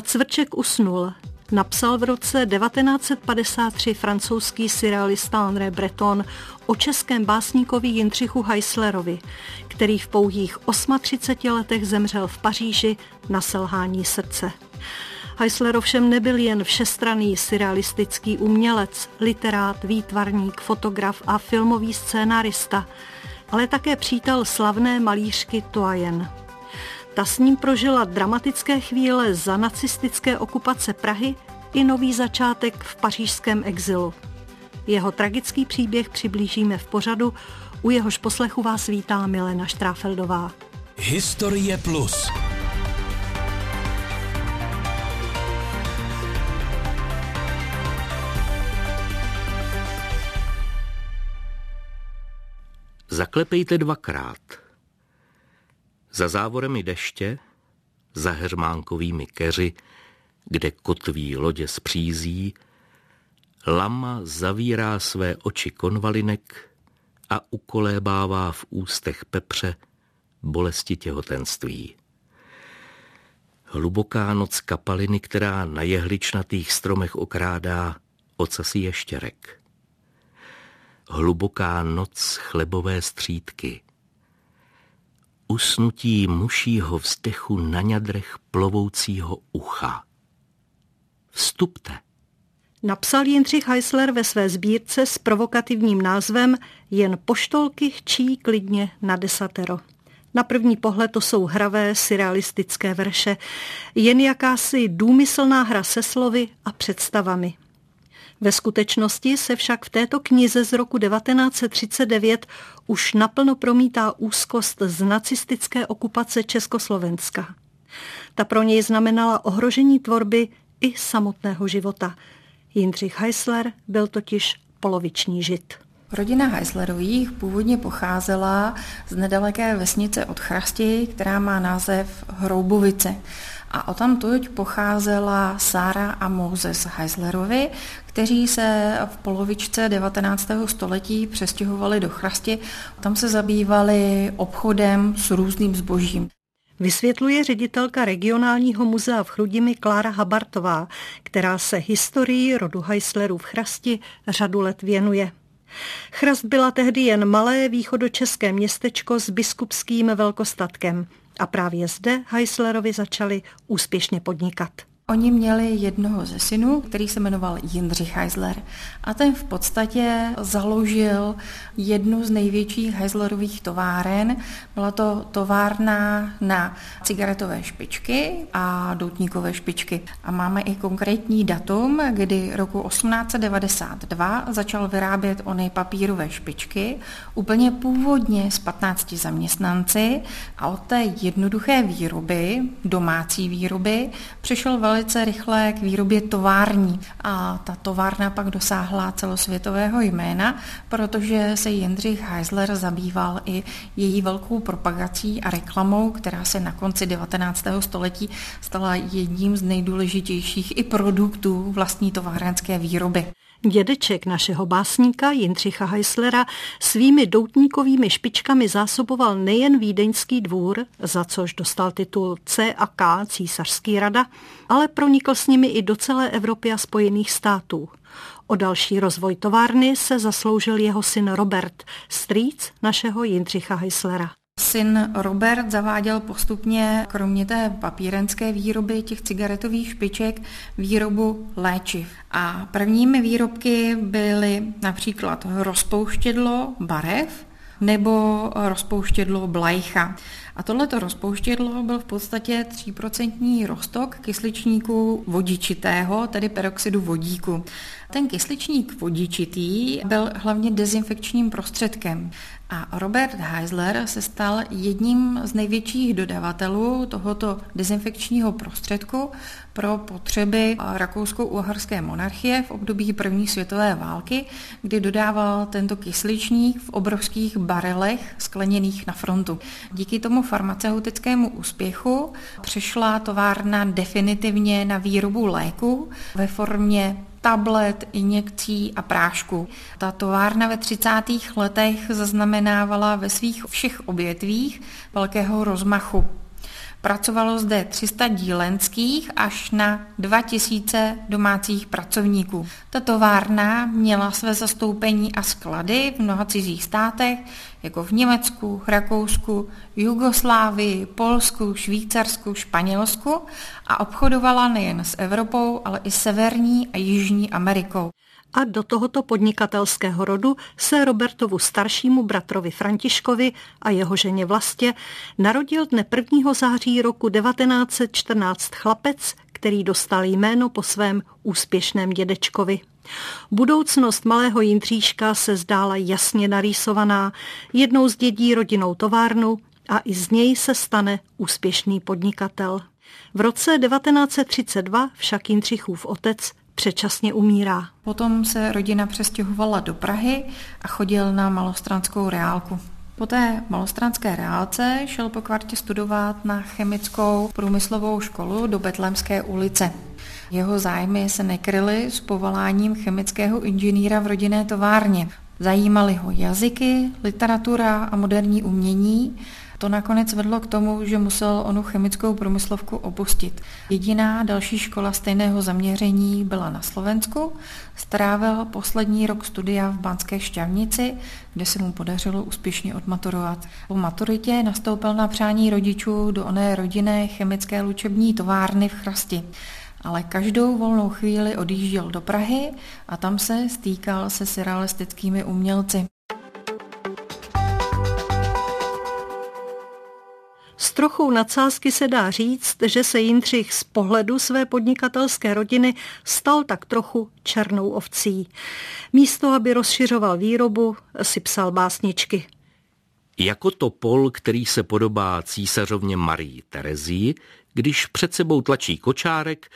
A cvrček usnul. Napsal v roce 1953 francouzský surrealista André Breton o českém básníkovi Jindřichu Heislerovi, který v pouhých 38 letech zemřel v Paříži na selhání srdce. Heisler ovšem nebyl jen všestraný surrealistický umělec, literát, výtvarník, fotograf a filmový scénarista, ale také přítel slavné malířky Toajen. Ta s ním prožila dramatické chvíle za nacistické okupace Prahy i nový začátek v pařížském exilu. Jeho tragický příběh přiblížíme v pořadu, u jehož poslechu vás vítá Milena Štráfeldová. Historie plus. Zaklepejte dvakrát. Za závoremi deště, za hermánkovými keři, kde kotví lodě z přízí, lama zavírá své oči konvalinek a ukolébává v ústech pepře bolesti těhotenství. Hluboká noc kapaliny, která na jehličnatých stromech okrádá ocasy ještěrek hluboká noc chlebové střídky. Usnutí mušího vzdechu na ňadrech plovoucího ucha. Vstupte. Napsal Jindřich Heisler ve své sbírce s provokativním názvem Jen poštolky chčí klidně na desatero. Na první pohled to jsou hravé surrealistické verše, jen jakási důmyslná hra se slovy a představami. Ve skutečnosti se však v této knize z roku 1939 už naplno promítá úzkost z nacistické okupace Československa. Ta pro něj znamenala ohrožení tvorby i samotného života. Jindřich Heisler byl totiž poloviční žid. Rodina Heislerových původně pocházela z nedaleké vesnice od Chrasti, která má název Hroubovice. A o tamtuť pocházela Sára a Moses Heislerovi, kteří se v polovičce 19. století přestěhovali do Chrasti. Tam se zabývali obchodem s různým zbožím. Vysvětluje ředitelka regionálního muzea v Chrudimi Klára Habartová, která se historii rodu Heislerů v Chrasti řadu let věnuje. Chrast byla tehdy jen malé východočeské městečko s biskupským velkostatkem a právě zde Heislerovi začali úspěšně podnikat. Oni měli jednoho ze synů, který se jmenoval Jindřich Heisler a ten v podstatě založil jednu z největších Heislerových továren. Byla to továrna na cigaretové špičky a doutníkové špičky. A máme i konkrétní datum, kdy roku 1892 začal vyrábět ony papírové špičky, úplně původně s 15 zaměstnanci a od té jednoduché výroby, domácí výroby, přešel velice velice rychle k výrobě tovární a ta továrna pak dosáhla celosvětového jména, protože se Jindřich Heisler zabýval i její velkou propagací a reklamou, která se na konci 19. století stala jedním z nejdůležitějších i produktů vlastní továrenské výroby. Dědeček našeho básníka Jindřicha Heislera svými doutníkovými špičkami zásoboval nejen vídeňský dvůr, za což dostal titul C a K císařský rada, ale pronikl s nimi i do celé Evropy a Spojených států. O další rozvoj továrny se zasloužil jeho syn Robert, strýc našeho Jindřicha Heislera. Syn Robert zaváděl postupně, kromě té papírenské výroby těch cigaretových špiček, výrobu léčiv. A prvními výrobky byly například rozpouštědlo barev nebo rozpouštědlo blajcha. A tohleto rozpouštědlo byl v podstatě 3% roztok kysličníku vodičitého, tedy peroxidu vodíku. Ten kysličník vodičitý byl hlavně dezinfekčním prostředkem. A Robert Heisler se stal jedním z největších dodavatelů tohoto dezinfekčního prostředku pro potřeby rakousko-uherské monarchie v období první světové války, kdy dodával tento kysličník v obrovských barelech skleněných na frontu. Díky tomu farmaceutickému úspěchu přešla továrna definitivně na výrobu léku ve formě tablet, injekcí a prášku. Ta továrna ve 30. letech zaznamenávala ve svých všech obětvích velkého rozmachu. Pracovalo zde 300 dílenských až na 2000 domácích pracovníků. Ta továrna měla své zastoupení a sklady v mnoha cizích státech, jako v Německu, Rakousku, Jugoslávii, Polsku, Švýcarsku, Španělsku a obchodovala nejen s Evropou, ale i Severní a Jižní Amerikou a do tohoto podnikatelského rodu se Robertovu staršímu bratrovi Františkovi a jeho ženě Vlastě narodil dne 1. září roku 1914 chlapec, který dostal jméno po svém úspěšném dědečkovi. Budoucnost malého Jindříška se zdála jasně narýsovaná. Jednou z dědí rodinou továrnu a i z něj se stane úspěšný podnikatel. V roce 1932 však Jindřichův otec předčasně umírá. Potom se rodina přestěhovala do Prahy a chodil na malostranskou reálku. Po té malostranské reálce šel po kvartě studovat na chemickou průmyslovou školu do Betlemské ulice. Jeho zájmy se nekryly s povoláním chemického inženýra v rodinné továrně. Zajímaly ho jazyky, literatura a moderní umění to nakonec vedlo k tomu, že musel onu chemickou průmyslovku opustit. Jediná další škola stejného zaměření byla na Slovensku. Strávil poslední rok studia v Banské šťavnici, kde se mu podařilo úspěšně odmaturovat. Po maturitě nastoupil na přání rodičů do oné rodinné chemické lučební továrny v Chrasti ale každou volnou chvíli odjížděl do Prahy a tam se stýkal se surrealistickými umělci. S trochou nadsázky se dá říct, že se Jindřich z pohledu své podnikatelské rodiny stal tak trochu černou ovcí. Místo, aby rozšiřoval výrobu, si psal básničky. Jako topol, který se podobá císařovně Marii Terezii, když před sebou tlačí kočárek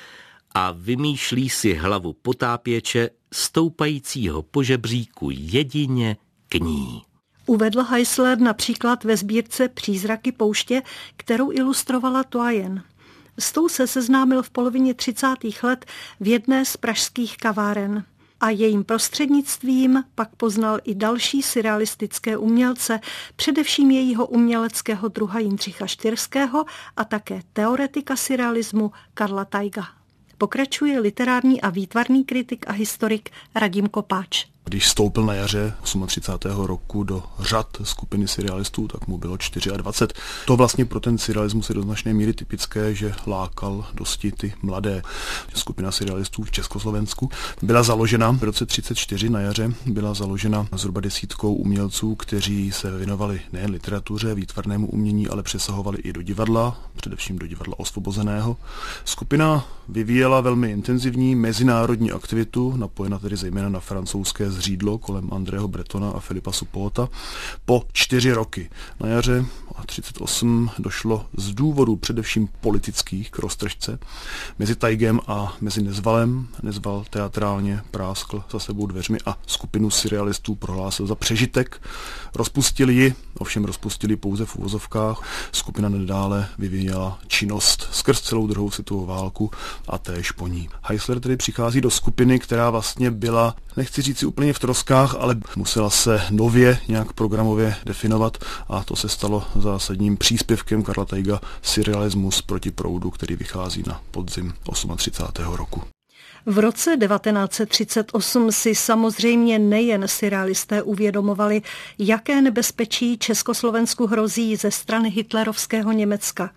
a vymýšlí si hlavu potápěče stoupajícího po žebříku jedině k ní. Uvedl Heisler například ve sbírce Přízraky pouště, kterou ilustrovala Toajen. S tou se seznámil v polovině 30. let v jedné z pražských kaváren a jejím prostřednictvím pak poznal i další surrealistické umělce, především jejího uměleckého druha Jindřicha Štyrského a také teoretika surrealismu Karla Tajga. Pokračuje literární a výtvarný kritik a historik Radim Kopáč. Když stoupil na jaře 38. roku do řad skupiny surrealistů, tak mu bylo 24. To vlastně pro ten surrealismus je do značné míry typické, že lákal dosti ty mladé. Skupina surrealistů v Československu byla založena v roce 34 na jaře, byla založena zhruba desítkou umělců, kteří se věnovali nejen literatuře, výtvarnému umění, ale přesahovali i do divadla, především do divadla osvobozeného. Skupina vyvíjela velmi intenzivní mezinárodní aktivitu, napojena tedy zejména na francouzské zřídlo kolem Andreho Bretona a Filipa Supota po čtyři roky. Na jaře 38 došlo z důvodu především politických k roztržce mezi Tajgem a mezi Nezvalem. Nezval teatrálně práskl za sebou dveřmi a skupinu surrealistů prohlásil za přežitek. Rozpustili ji, ovšem rozpustili pouze v úvozovkách. Skupina nedále vyvíjela činnost skrz celou druhou světovou válku a též po ní. Heisler tedy přichází do skupiny, která vlastně byla, nechci říct si úplně v troskách, ale musela se nově nějak programově definovat a to se stalo zásadním příspěvkem Karla Tajga Surrealismus proti proudu, který vychází na podzim 38. roku. V roce 1938 si samozřejmě nejen surrealisté uvědomovali, jaké nebezpečí Československu hrozí ze strany hitlerovského Německa.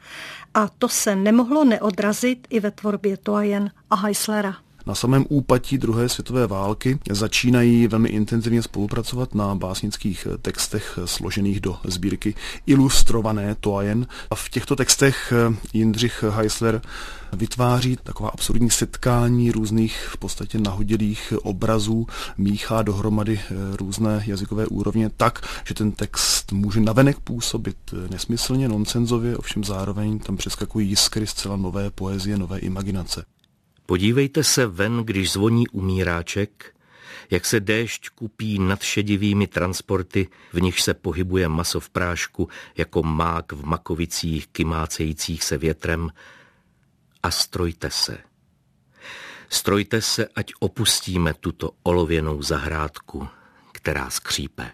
A to se nemohlo neodrazit i ve tvorbě Toajen a Heislera. Na samém úpatí druhé světové války začínají velmi intenzivně spolupracovat na básnických textech složených do sbírky Ilustrované Toajen. A v těchto textech Jindřich Heisler vytváří taková absurdní setkání různých v podstatě nahodilých obrazů, míchá dohromady různé jazykové úrovně tak, že ten text může navenek působit nesmyslně, nonsenzově, ovšem zároveň tam přeskakují jiskry zcela nové poezie, nové imaginace. Podívejte se ven, když zvoní umíráček, jak se déšť kupí nad šedivými transporty, v nich se pohybuje maso v prášku jako mák v makovicích kymácejících se větrem a strojte se. Strojte se, ať opustíme tuto olověnou zahrádku, která skřípe.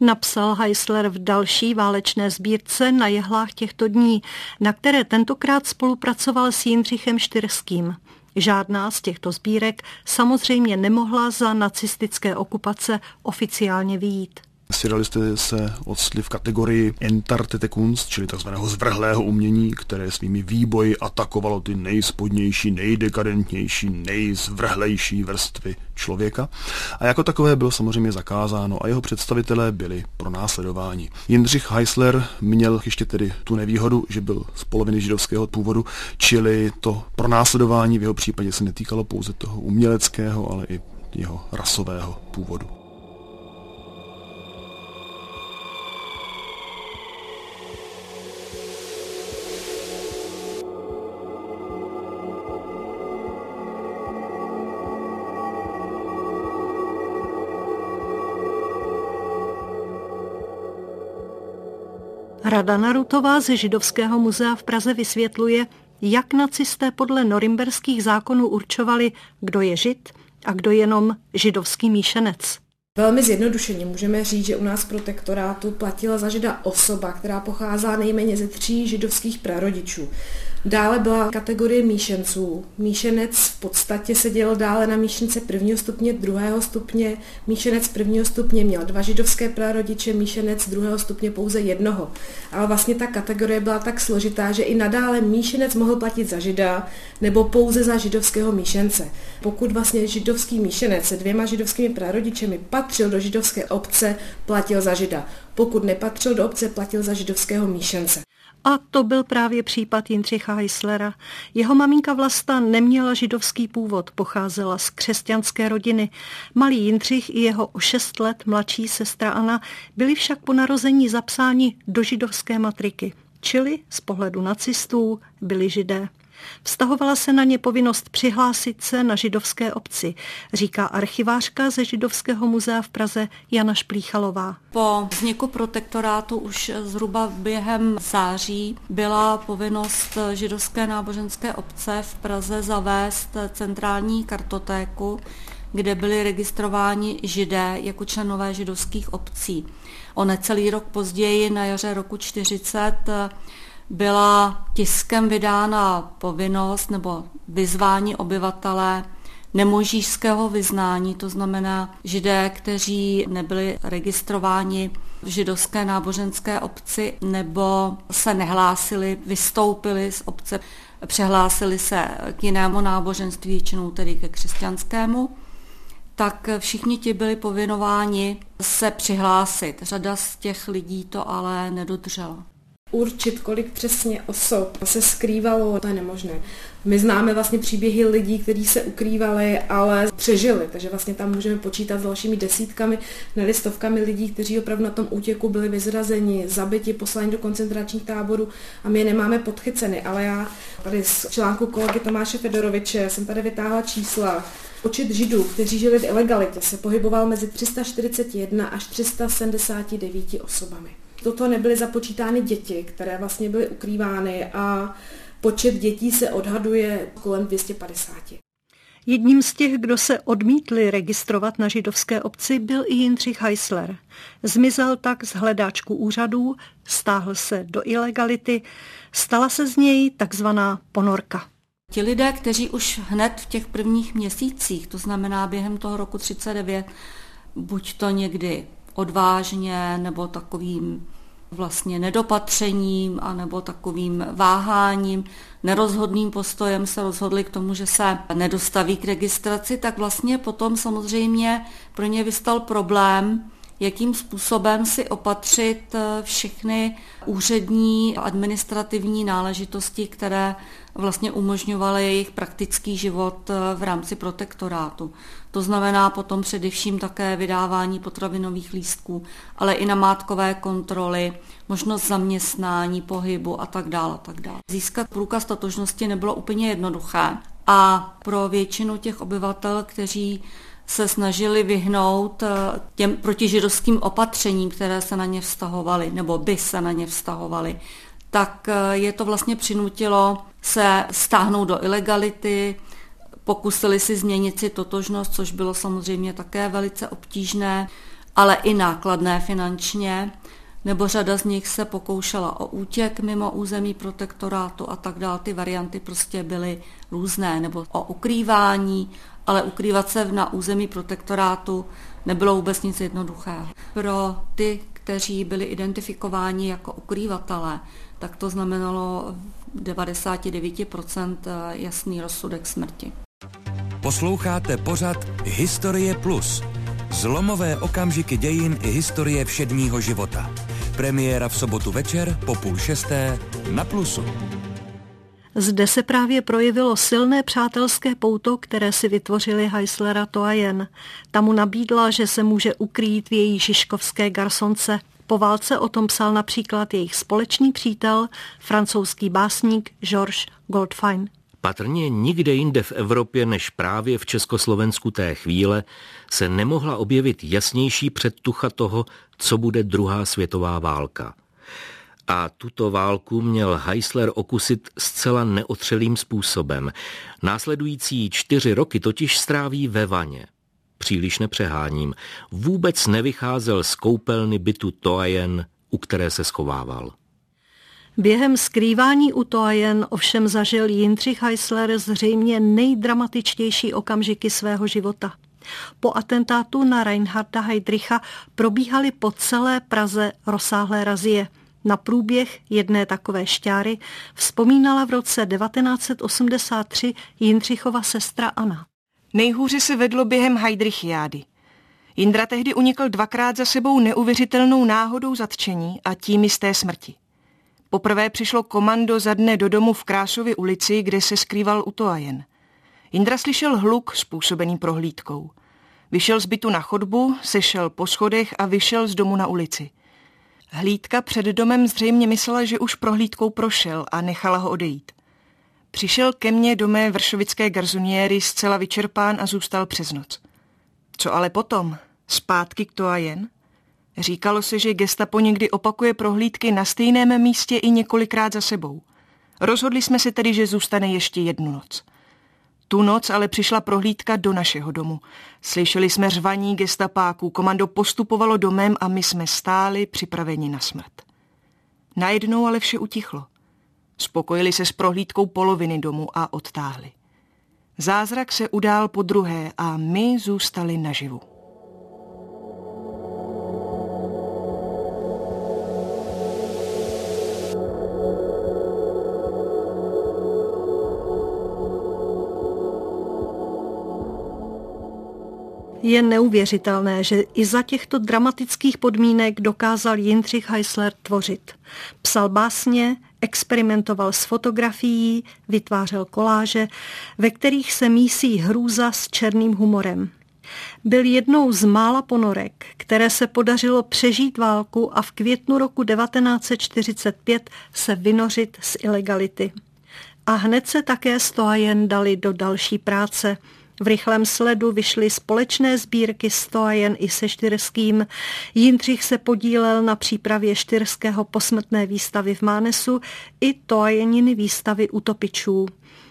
Napsal Heisler v další válečné sbírce na jehlách těchto dní, na které tentokrát spolupracoval s Jindřichem Štyrským. Žádná z těchto sbírek samozřejmě nemohla za nacistické okupace oficiálně vyjít. Surrealisté se odstli v kategorii Entartete Kunst, čili tzv. zvrhlého umění, které svými výboji atakovalo ty nejspodnější, nejdekadentnější, nejzvrhlejší vrstvy člověka. A jako takové bylo samozřejmě zakázáno a jeho představitelé byli pro následování. Jindřich Heisler měl ještě tedy tu nevýhodu, že byl z poloviny židovského původu, čili to pronásledování v jeho případě se netýkalo pouze toho uměleckého, ale i jeho rasového původu. Rada Narutová ze Židovského muzea v Praze vysvětluje, jak nacisté podle norimberských zákonů určovali, kdo je žid a kdo jenom židovský míšenec. Velmi zjednodušeně můžeme říct, že u nás protektorátu platila za žida osoba, která pocházela nejméně ze tří židovských prarodičů. Dále byla kategorie míšenců. Míšenec v podstatě se dělal dále na míšence prvního stupně, druhého stupně. Míšenec prvního stupně měl dva židovské prarodiče, míšenec druhého stupně pouze jednoho. Ale vlastně ta kategorie byla tak složitá, že i nadále míšenec mohl platit za žida nebo pouze za židovského míšence. Pokud vlastně židovský míšenec se dvěma židovskými prarodičemi patřil do židovské obce, platil za žida. Pokud nepatřil do obce, platil za židovského míšence. A to byl právě případ Jindřicha Heislera. Jeho maminka Vlasta neměla židovský původ, pocházela z křesťanské rodiny. Malý Jindřich i jeho o šest let mladší sestra Anna byli však po narození zapsáni do židovské matriky, čili z pohledu nacistů byli židé. Vztahovala se na ně povinnost přihlásit se na židovské obci, říká archivářka ze Židovského muzea v Praze Jana Šplíchalová. Po vzniku protektorátu už zhruba během září byla povinnost židovské náboženské obce v Praze zavést centrální kartotéku, kde byli registrováni židé jako členové židovských obcí. O necelý rok později, na jaře roku 40, byla tiskem vydána povinnost nebo vyzvání obyvatele nemožířského vyznání, to znamená židé, kteří nebyli registrováni v židovské náboženské obci nebo se nehlásili, vystoupili z obce, přehlásili se k jinému náboženství, většinou tedy ke křesťanskému, tak všichni ti byli povinováni se přihlásit. Řada z těch lidí to ale nedodržela. Určit, kolik přesně osob se skrývalo, to je nemožné. My známe vlastně příběhy lidí, kteří se ukrývali, ale přežili, takže vlastně tam můžeme počítat s dalšími desítkami, ne stovkami lidí, kteří opravdu na tom útěku byli vyzrazeni, zabiti, posláni do koncentračních táborů a my je nemáme podchyceny, ale já tady z článku kolegy Tomáše Fedoroviče jsem tady vytáhla čísla, Počet židů, kteří žili v ilegalitě, se pohyboval mezi 341 až 379 osobami toto nebyly započítány děti, které vlastně byly ukrývány a počet dětí se odhaduje kolem 250. Jedním z těch, kdo se odmítli registrovat na židovské obci, byl i Jindřich Heisler. Zmizel tak z hledáčku úřadů, stáhl se do ilegality, stala se z něj takzvaná ponorka. Ti lidé, kteří už hned v těch prvních měsících, to znamená během toho roku 39, buď to někdy odvážně nebo takovým vlastně nedopatřením a nebo takovým váháním, nerozhodným postojem se rozhodli k tomu, že se nedostaví k registraci, tak vlastně potom samozřejmě pro ně vystal problém, jakým způsobem si opatřit eh, všechny úřední administrativní náležitosti, které vlastně umožňovaly jejich praktický život eh, v rámci protektorátu. To znamená potom především také vydávání potravinových lístků, ale i namátkové kontroly, možnost zaměstnání, pohybu a tak dále. A tak dále. Získat průkaz totožnosti nebylo úplně jednoduché a pro většinu těch obyvatel, kteří se snažili vyhnout eh, těm protižidovským opatřením, které se na ně vztahovaly, nebo by se na ně vztahovaly, tak eh, je to vlastně přinutilo se stáhnout do ilegality, pokusili si změnit si totožnost, což bylo samozřejmě také velice obtížné ale i nákladné finančně, nebo řada z nich se pokoušela o útěk mimo území protektorátu a tak dále. Ty varianty prostě byly různé, nebo o ukrývání, ale ukrývat se na území protektorátu nebylo vůbec nic jednoduchého. Pro ty, kteří byli identifikováni jako ukrývatelé, tak to znamenalo 99% jasný rozsudek smrti. Posloucháte pořad Historie Plus. Zlomové okamžiky dějin i historie všedního života. Premiéra v sobotu večer po půl šesté na Plusu. Zde se právě projevilo silné přátelské pouto, které si vytvořili Heislera Toajen. Ta mu nabídla, že se může ukrýt v její žižkovské garsonce. Po válce o tom psal například jejich společný přítel, francouzský básník Georges Goldfein. Patrně nikde jinde v Evropě než právě v Československu té chvíle se nemohla objevit jasnější předtucha toho, co bude druhá světová válka. A tuto válku měl Heisler okusit zcela neotřelým způsobem. Následující čtyři roky totiž stráví ve vaně. Příliš nepřeháním. Vůbec nevycházel z koupelny bytu Toajen, u které se schovával. Během skrývání u Toajen ovšem zažil Jindřich Heisler zřejmě nejdramatičtější okamžiky svého života. Po atentátu na Reinharda Heydricha probíhaly po celé Praze rozsáhlé razie. Na průběh jedné takové šťáry vzpomínala v roce 1983 Jindřichova sestra Anna. Nejhůře se vedlo během Heydrichiády. Jindra tehdy unikl dvakrát za sebou neuvěřitelnou náhodou zatčení a tím jisté smrti. Poprvé přišlo komando za dne do domu v Krásově ulici, kde se skrýval Utoajen. Jindra slyšel hluk způsobený prohlídkou. Vyšel z bytu na chodbu, sešel po schodech a vyšel z domu na ulici. Hlídka před domem zřejmě myslela, že už prohlídkou prošel a nechala ho odejít. Přišel ke mně do mé vršovické garzoniéry zcela vyčerpán a zůstal přes noc. Co ale potom? Zpátky k Toajen? Říkalo se, že gestapo někdy opakuje prohlídky na stejném místě i několikrát za sebou. Rozhodli jsme se tedy, že zůstane ještě jednu noc. Tu noc ale přišla prohlídka do našeho domu. Slyšeli jsme řvaní gestapáků, komando postupovalo domem a my jsme stáli připraveni na smrt. Najednou ale vše utichlo. Spokojili se s prohlídkou poloviny domu a odtáhli. Zázrak se udál po druhé a my zůstali naživu. Je neuvěřitelné, že i za těchto dramatických podmínek dokázal Jindřich Heisler tvořit. Psal básně, experimentoval s fotografií, vytvářel koláže, ve kterých se mísí hrůza s černým humorem. Byl jednou z mála ponorek, které se podařilo přežít válku a v květnu roku 1945 se vynořit z ilegality. A hned se také Stoajen dali do další práce – v rychlém sledu vyšly společné sbírky Stoajen i se Štyrským. Jindřich se podílel na přípravě Štyrského posmrtné výstavy v Mánesu i Toajeniny výstavy utopičů.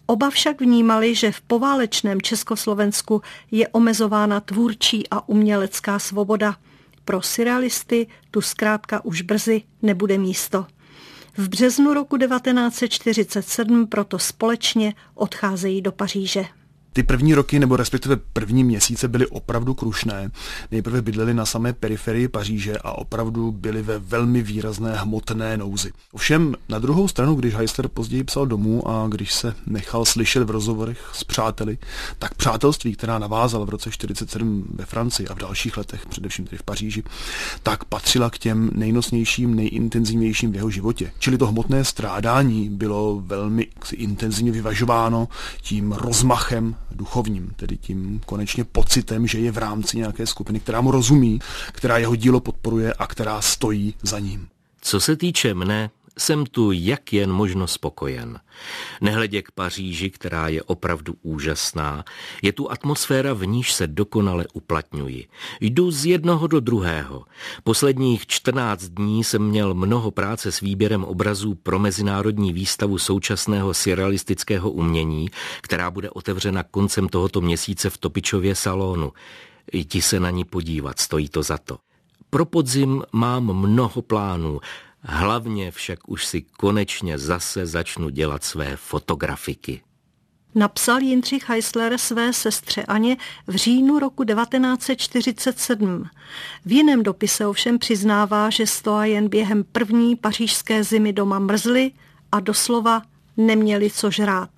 Oba však vnímali, že v poválečném Československu je omezována tvůrčí a umělecká svoboda. Pro surrealisty tu zkrátka už brzy nebude místo. V březnu roku 1947 proto společně odcházejí do Paříže. Ty první roky, nebo respektive první měsíce byly opravdu krušné. Nejprve bydleli na samé periferii Paříže a opravdu byli ve velmi výrazné hmotné nouzi. Ovšem na druhou stranu, když Heister později psal domů a když se nechal slyšet v rozhovorech s přáteli, tak přátelství, která navázal v roce 47 ve Francii a v dalších letech, především tedy v Paříži, tak patřila k těm nejnosnějším, nejintenzivnějším v jeho životě. Čili to hmotné strádání bylo velmi intenzivně vyvažováno tím rozmachem duchovním, tedy tím konečně pocitem, že je v rámci nějaké skupiny, která mu rozumí, která jeho dílo podporuje a která stojí za ním. Co se týče mne, jsem tu jak jen možno spokojen. Nehledě k Paříži, která je opravdu úžasná, je tu atmosféra, v níž se dokonale uplatňuji. Jdu z jednoho do druhého. Posledních 14 dní jsem měl mnoho práce s výběrem obrazů pro mezinárodní výstavu současného surrealistického umění, která bude otevřena koncem tohoto měsíce v Topičově salonu. Jdi se na ní podívat, stojí to za to. Pro podzim mám mnoho plánů, hlavně však už si konečně zase začnu dělat své fotografiky. Napsal Jindřich Heisler své sestře Aně v říjnu roku 1947. V jiném dopise ovšem přiznává, že stoa jen během první pařížské zimy doma mrzly a doslova neměli co žrát.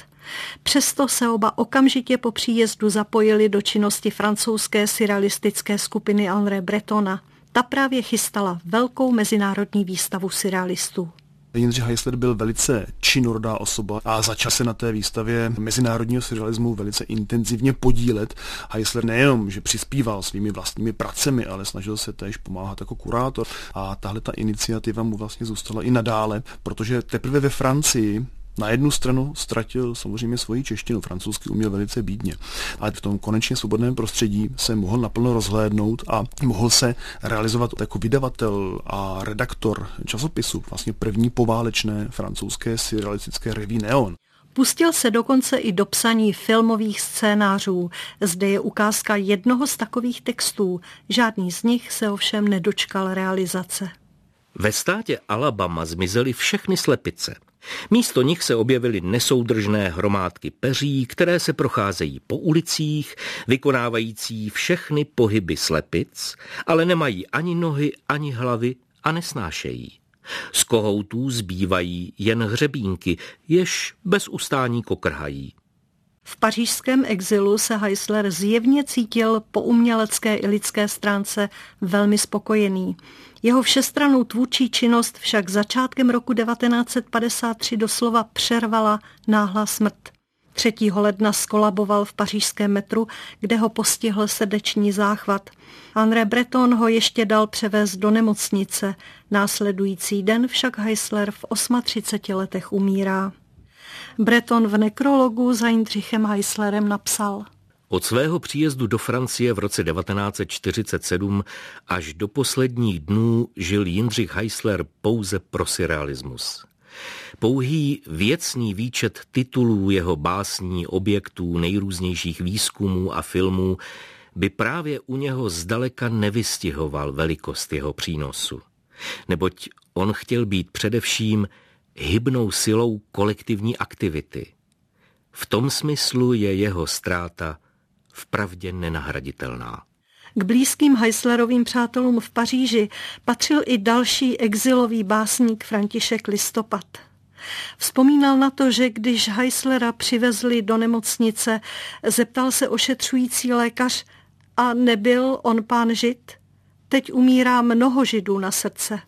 Přesto se oba okamžitě po příjezdu zapojili do činnosti francouzské surrealistické skupiny André Bretona. Ta právě chystala velkou mezinárodní výstavu surrealistů. Jindřich Heisler byl velice činorodá osoba a začal se na té výstavě mezinárodního surrealismu velice intenzivně podílet. Heisler nejenom, že přispíval svými vlastními pracemi, ale snažil se též pomáhat jako kurátor. A tahle ta iniciativa mu vlastně zůstala i nadále, protože teprve ve Francii na jednu stranu ztratil samozřejmě svoji češtinu, francouzsky uměl velice bídně, ale v tom konečně svobodném prostředí se mohl naplno rozhlédnout a mohl se realizovat jako vydavatel a redaktor časopisu, vlastně první poválečné francouzské surrealistické reví Neon. Pustil se dokonce i do psaní filmových scénářů. Zde je ukázka jednoho z takových textů. Žádný z nich se ovšem nedočkal realizace. Ve státě Alabama zmizely všechny slepice – Místo nich se objevily nesoudržné hromádky peří, které se procházejí po ulicích, vykonávající všechny pohyby slepic, ale nemají ani nohy, ani hlavy a nesnášejí. Z kohoutů zbývají jen hřebínky, jež bez ustání kokrhají. V pařížském exilu se Heisler zjevně cítil po umělecké i lidské stránce velmi spokojený. Jeho všestranou tvůrčí činnost však začátkem roku 1953 doslova přervala náhla smrt. 3. ledna skolaboval v pařížském metru, kde ho postihl srdeční záchvat. André Breton ho ještě dal převést do nemocnice. Následující den však Heisler v 38 letech umírá. Breton v nekrologu za Jindřichem Heislerem napsal – od svého příjezdu do Francie v roce 1947 až do posledních dnů žil Jindřich Heisler pouze pro surrealismus. Pouhý věcný výčet titulů jeho básní, objektů, nejrůznějších výzkumů a filmů by právě u něho zdaleka nevystihoval velikost jeho přínosu. Neboť on chtěl být především hybnou silou kolektivní aktivity. V tom smyslu je jeho ztráta vpravdě nenahraditelná. K blízkým Heislerovým přátelům v Paříži patřil i další exilový básník František Listopad. Vzpomínal na to, že když Heislera přivezli do nemocnice, zeptal se ošetřující lékař a nebyl on pán žid? Teď umírá mnoho židů na srdce.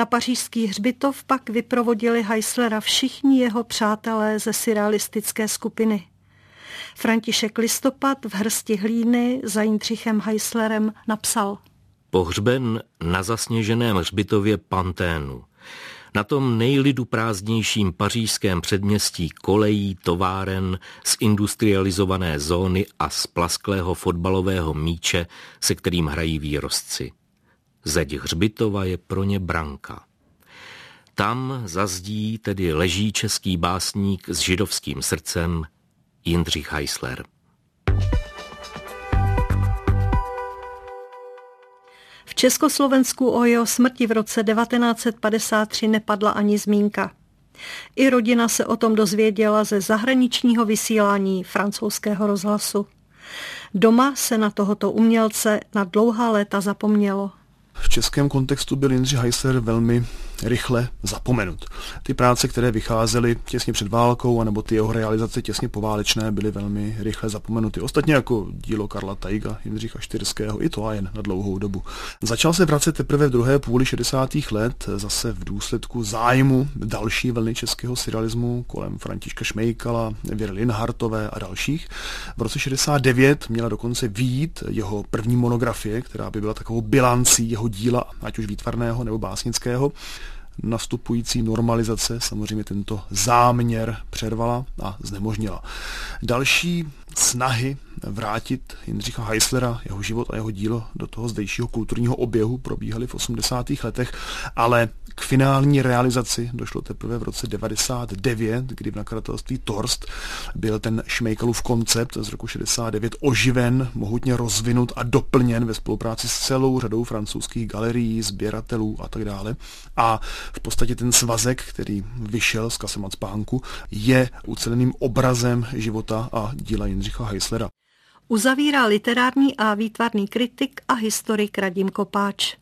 Na pařížský hřbitov pak vyprovodili Heislera všichni jeho přátelé ze surrealistické skupiny. František Listopad v hrsti hlíny za Jindřichem Heislerem napsal. Pohřben na zasněženém hřbitově Panténu. Na tom nejlidu prázdnějším pařížském předměstí kolejí, továren, z industrializované zóny a z plasklého fotbalového míče, se kterým hrají výrostci. Zeď hřbitova je pro ně branka. Tam zazdí tedy leží český básník s židovským srdcem Jindřich Heisler. V Československu o jeho smrti v roce 1953 nepadla ani zmínka. I rodina se o tom dozvěděla ze zahraničního vysílání francouzského rozhlasu. Doma se na tohoto umělce na dlouhá léta zapomnělo. V českém kontextu byl Jindřich Heisler velmi rychle zapomenut. Ty práce, které vycházely těsně před válkou, anebo ty jeho realizace těsně poválečné, byly velmi rychle zapomenuty. Ostatně jako dílo Karla Tajga, Jindřicha Štyrského, i to a jen na dlouhou dobu. Začal se vracet teprve v druhé půli 60. let, zase v důsledku zájmu další vlny českého surrealismu kolem Františka Šmejkala, Věry Linhartové a dalších. V roce 69 měla dokonce výjít jeho první monografie, která by byla takovou bilancí jeho díla, ať už výtvarného nebo básnického nastupující normalizace samozřejmě tento záměr přervala a znemožnila. Další snahy vrátit Jindřicha Heislera, jeho život a jeho dílo do toho zdejšího kulturního oběhu probíhaly v 80. letech, ale k finální realizaci došlo teprve v roce 99, kdy v nakladatelství Torst byl ten Šmejkalův koncept z roku 69 oživen, mohutně rozvinut a doplněn ve spolupráci s celou řadou francouzských galerií, sběratelů a tak dále. A v podstatě ten svazek, který vyšel z Kasemacpánku, je uceleným obrazem života a díla Jindřicha Heislera. Uzavírá literární a výtvarný kritik a historik Radim Kopáč.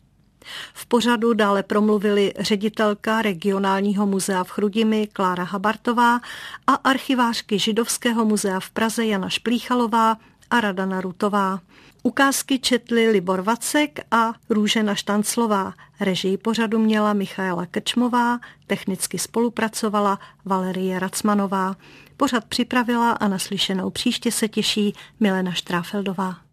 V pořadu dále promluvili ředitelka regionálního muzea v Chrudimi Klára Habartová a archivářky Židovského muzea v Praze Jana Šplíchalová a Radana Rutová. Ukázky četli Libor Vacek a Růžena Štanclová. Režii pořadu měla Michaela Krčmová, technicky spolupracovala Valerie Racmanová. Pořad připravila a naslyšenou příště se těší Milena Štráfeldová.